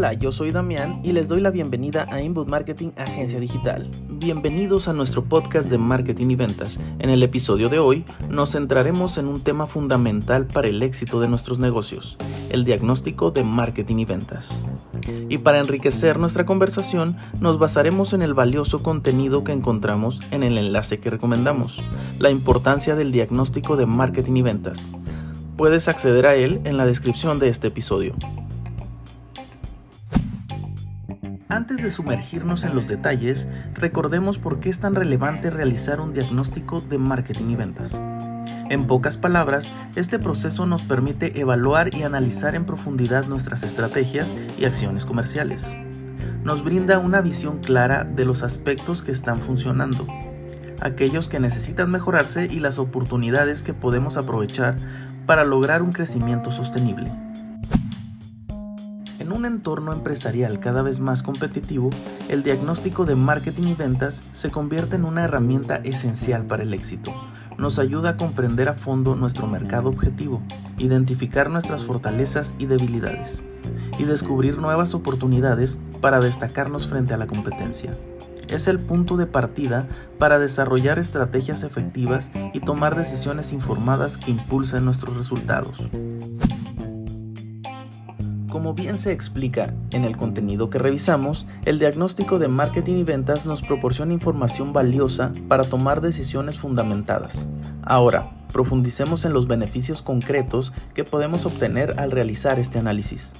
Hola, yo soy Damián y les doy la bienvenida a Inbound Marketing Agencia Digital. Bienvenidos a nuestro podcast de marketing y ventas. En el episodio de hoy nos centraremos en un tema fundamental para el éxito de nuestros negocios, el diagnóstico de marketing y ventas. Y para enriquecer nuestra conversación nos basaremos en el valioso contenido que encontramos en el enlace que recomendamos, la importancia del diagnóstico de marketing y ventas. Puedes acceder a él en la descripción de este episodio. Antes de sumergirnos en los detalles, recordemos por qué es tan relevante realizar un diagnóstico de marketing y ventas. En pocas palabras, este proceso nos permite evaluar y analizar en profundidad nuestras estrategias y acciones comerciales. Nos brinda una visión clara de los aspectos que están funcionando, aquellos que necesitan mejorarse y las oportunidades que podemos aprovechar para lograr un crecimiento sostenible. En un entorno empresarial cada vez más competitivo, el diagnóstico de marketing y ventas se convierte en una herramienta esencial para el éxito. Nos ayuda a comprender a fondo nuestro mercado objetivo, identificar nuestras fortalezas y debilidades, y descubrir nuevas oportunidades para destacarnos frente a la competencia. Es el punto de partida para desarrollar estrategias efectivas y tomar decisiones informadas que impulsen nuestros resultados. Como bien se explica en el contenido que revisamos, el diagnóstico de marketing y ventas nos proporciona información valiosa para tomar decisiones fundamentadas. Ahora, profundicemos en los beneficios concretos que podemos obtener al realizar este análisis.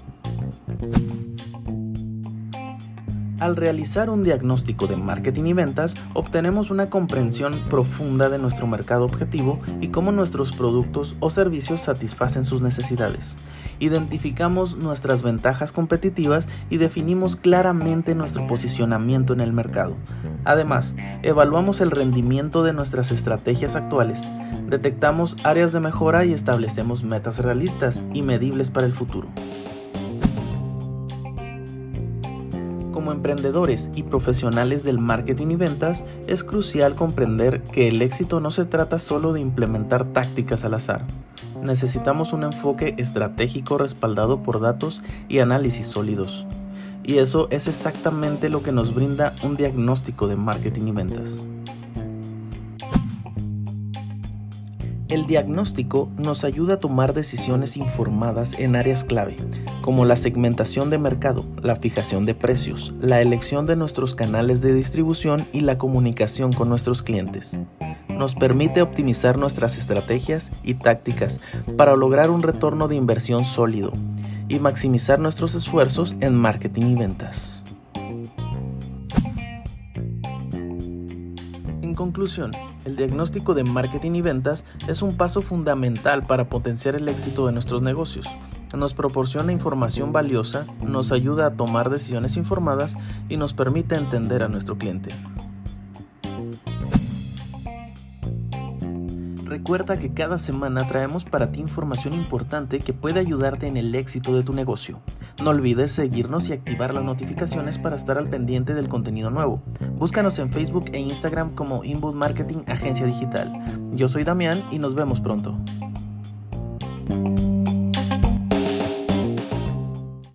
Al realizar un diagnóstico de marketing y ventas, obtenemos una comprensión profunda de nuestro mercado objetivo y cómo nuestros productos o servicios satisfacen sus necesidades. Identificamos nuestras ventajas competitivas y definimos claramente nuestro posicionamiento en el mercado. Además, evaluamos el rendimiento de nuestras estrategias actuales, detectamos áreas de mejora y establecemos metas realistas y medibles para el futuro. Como emprendedores y profesionales del marketing y ventas, es crucial comprender que el éxito no se trata solo de implementar tácticas al azar. Necesitamos un enfoque estratégico respaldado por datos y análisis sólidos. Y eso es exactamente lo que nos brinda un diagnóstico de marketing y ventas. El diagnóstico nos ayuda a tomar decisiones informadas en áreas clave, como la segmentación de mercado, la fijación de precios, la elección de nuestros canales de distribución y la comunicación con nuestros clientes. Nos permite optimizar nuestras estrategias y tácticas para lograr un retorno de inversión sólido y maximizar nuestros esfuerzos en marketing y ventas. En conclusión, el diagnóstico de marketing y ventas es un paso fundamental para potenciar el éxito de nuestros negocios. Nos proporciona información valiosa, nos ayuda a tomar decisiones informadas y nos permite entender a nuestro cliente. Recuerda que cada semana traemos para ti información importante que puede ayudarte en el éxito de tu negocio. No olvides seguirnos y activar las notificaciones para estar al pendiente del contenido nuevo. Búscanos en Facebook e Instagram como Inbound Marketing Agencia Digital. Yo soy Damián y nos vemos pronto.